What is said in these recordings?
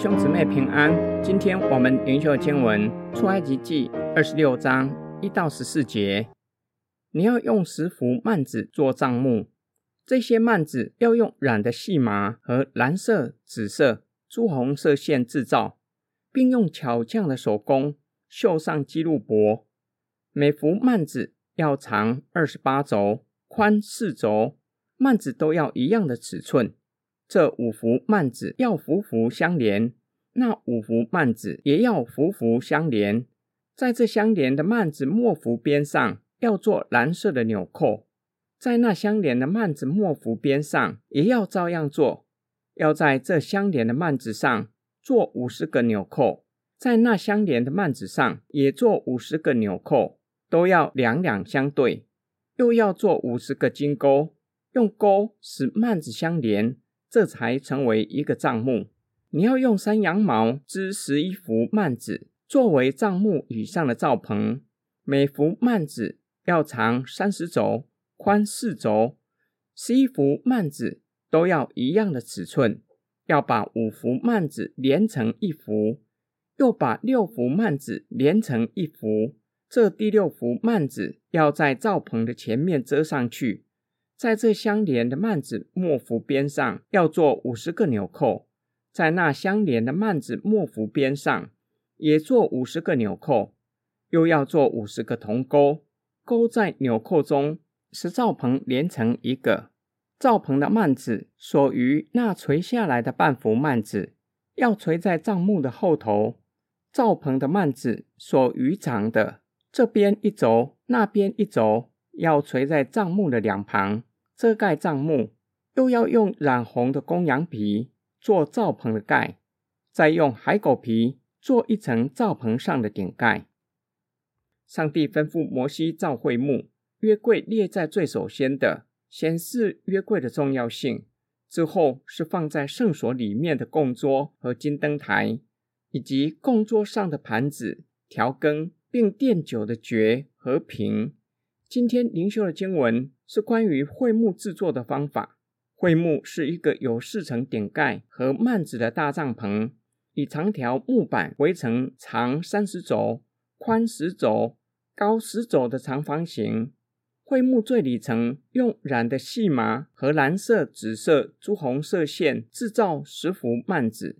兄姊妹平安。今天我们灵修经文出埃及记二十六章一到十四节。你要用十幅幔子做帐幕，这些幔子要用染的细麻和蓝色、紫色、朱红色线制造，并用巧匠的手工绣上基路伯。每幅幔子要长二十八肘，宽四肘，幔子都要一样的尺寸。这五幅幔子要幅幅相连，那五幅幔子也要幅幅相连。在这相连的幔子末幅边上要做蓝色的纽扣，在那相连的幔子末幅边上也要照样做。要在这相连的幔子上做五十个纽扣，在那相连的幔子上也做五十个纽扣，都要两两相对。又要做五十个金钩，用钩使幔子相连。这才成为一个帐幕。你要用山羊毛织十一幅幔子，作为帐幕以上的罩棚。每幅幔子要长三十肘，宽四肘。十一幅幔子都要一样的尺寸。要把五幅幔子连成一幅，又把六幅幔子连成一幅。这第六幅幔子要在罩棚的前面遮上去。在这相连的幔子末幅边上要做五十个纽扣，在那相连的幔子末幅边上也做五十个纽扣，又要做五十个铜钩，钩在纽扣中，使罩棚连成一个。罩棚的幔子所余那垂下来的半幅幔子，要垂在帐幕的后头。罩棚的幔子所余长的这边一轴，那边一轴，要垂在帐幕的两旁。遮盖帐幕，又要用染红的公羊皮做罩棚的盖，再用海狗皮做一层罩棚上的顶盖。上帝吩咐摩西造会幕，约柜列在最首先的，显示约柜的重要性。之后是放在圣所里面的供桌和金灯台，以及供桌上的盘子、调羹，并奠酒的爵和瓶。今天灵修的经文是关于会幕制作的方法。会幕是一个有四层顶盖和幔子的大帐篷，以长条木板围成长三十肘、宽十肘、高十肘的长方形。会幕最里层用染的细麻和蓝色、紫色、朱红色线制造十幅幔子，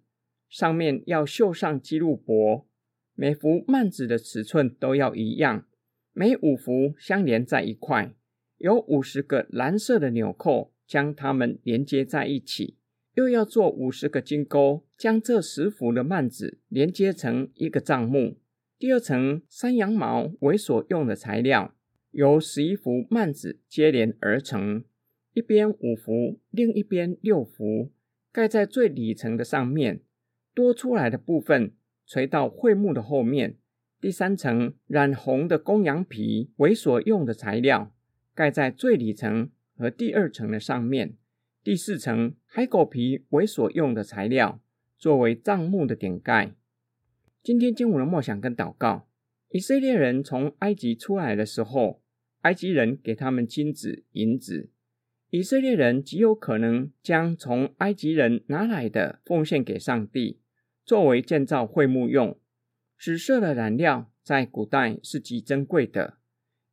上面要绣上基路伯。每幅幔子的尺寸都要一样。每五幅相连在一块，有五十个蓝色的纽扣将它们连接在一起，又要做五十个金钩，将这十幅的幔子连接成一个帐幕。第二层山羊毛为所用的材料，由十一幅幔子接连而成，一边五幅，另一边六幅，盖在最里层的上面，多出来的部分垂到会幕的后面。第三层染红的公羊皮为所用的材料，盖在最里层和第二层的上面。第四层海狗皮为所用的材料，作为帐幕的顶盖。今天经文的默想跟祷告：以色列人从埃及出来的时候，埃及人给他们金子、银子，以色列人极有可能将从埃及人拿来的奉献给上帝，作为建造会幕用。紫色的染料在古代是极珍贵的，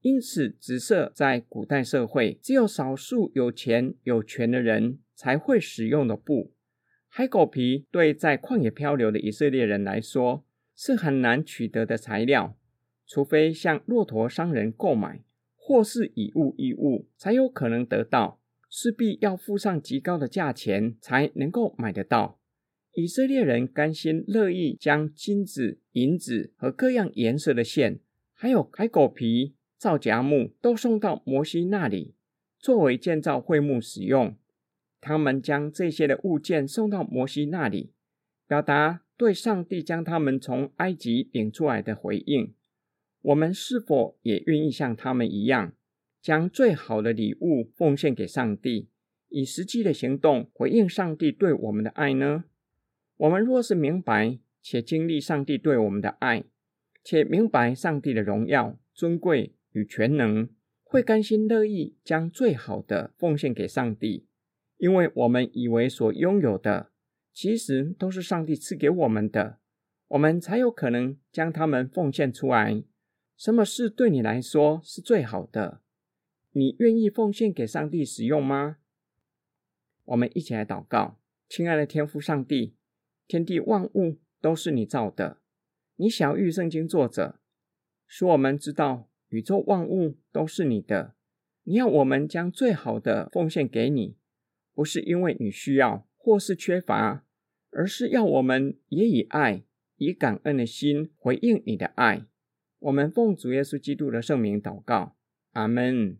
因此紫色在古代社会只有少数有钱有权的人才会使用的布。海狗皮对在旷野漂流的以色列人来说是很难取得的材料，除非向骆驼商人购买，或是以物易物才有可能得到，势必要付上极高的价钱才能够买得到。以色列人甘心乐意将金子、银子和各样颜色的线，还有海狗皮、皂荚木，都送到摩西那里，作为建造会幕使用。他们将这些的物件送到摩西那里，表达对上帝将他们从埃及领出来的回应。我们是否也愿意像他们一样，将最好的礼物奉献给上帝，以实际的行动回应上帝对我们的爱呢？我们若是明白且经历上帝对我们的爱，且明白上帝的荣耀、尊贵与全能，会甘心乐意将最好的奉献给上帝，因为我们以为所拥有的，其实都是上帝赐给我们的，我们才有可能将它们奉献出来。什么事对你来说是最好的？你愿意奉献给上帝使用吗？我们一起来祷告，亲爱的天父上帝，天地万物都是你造的。你晓諭圣经作者，使我们知道宇宙万物都是你的。你要我们将最好的奉献给你，不是因为你需要或是缺乏，而是要我们也以爱、以感恩的心回应你的爱。我们奉主耶稣基督的圣名祷告，阿门。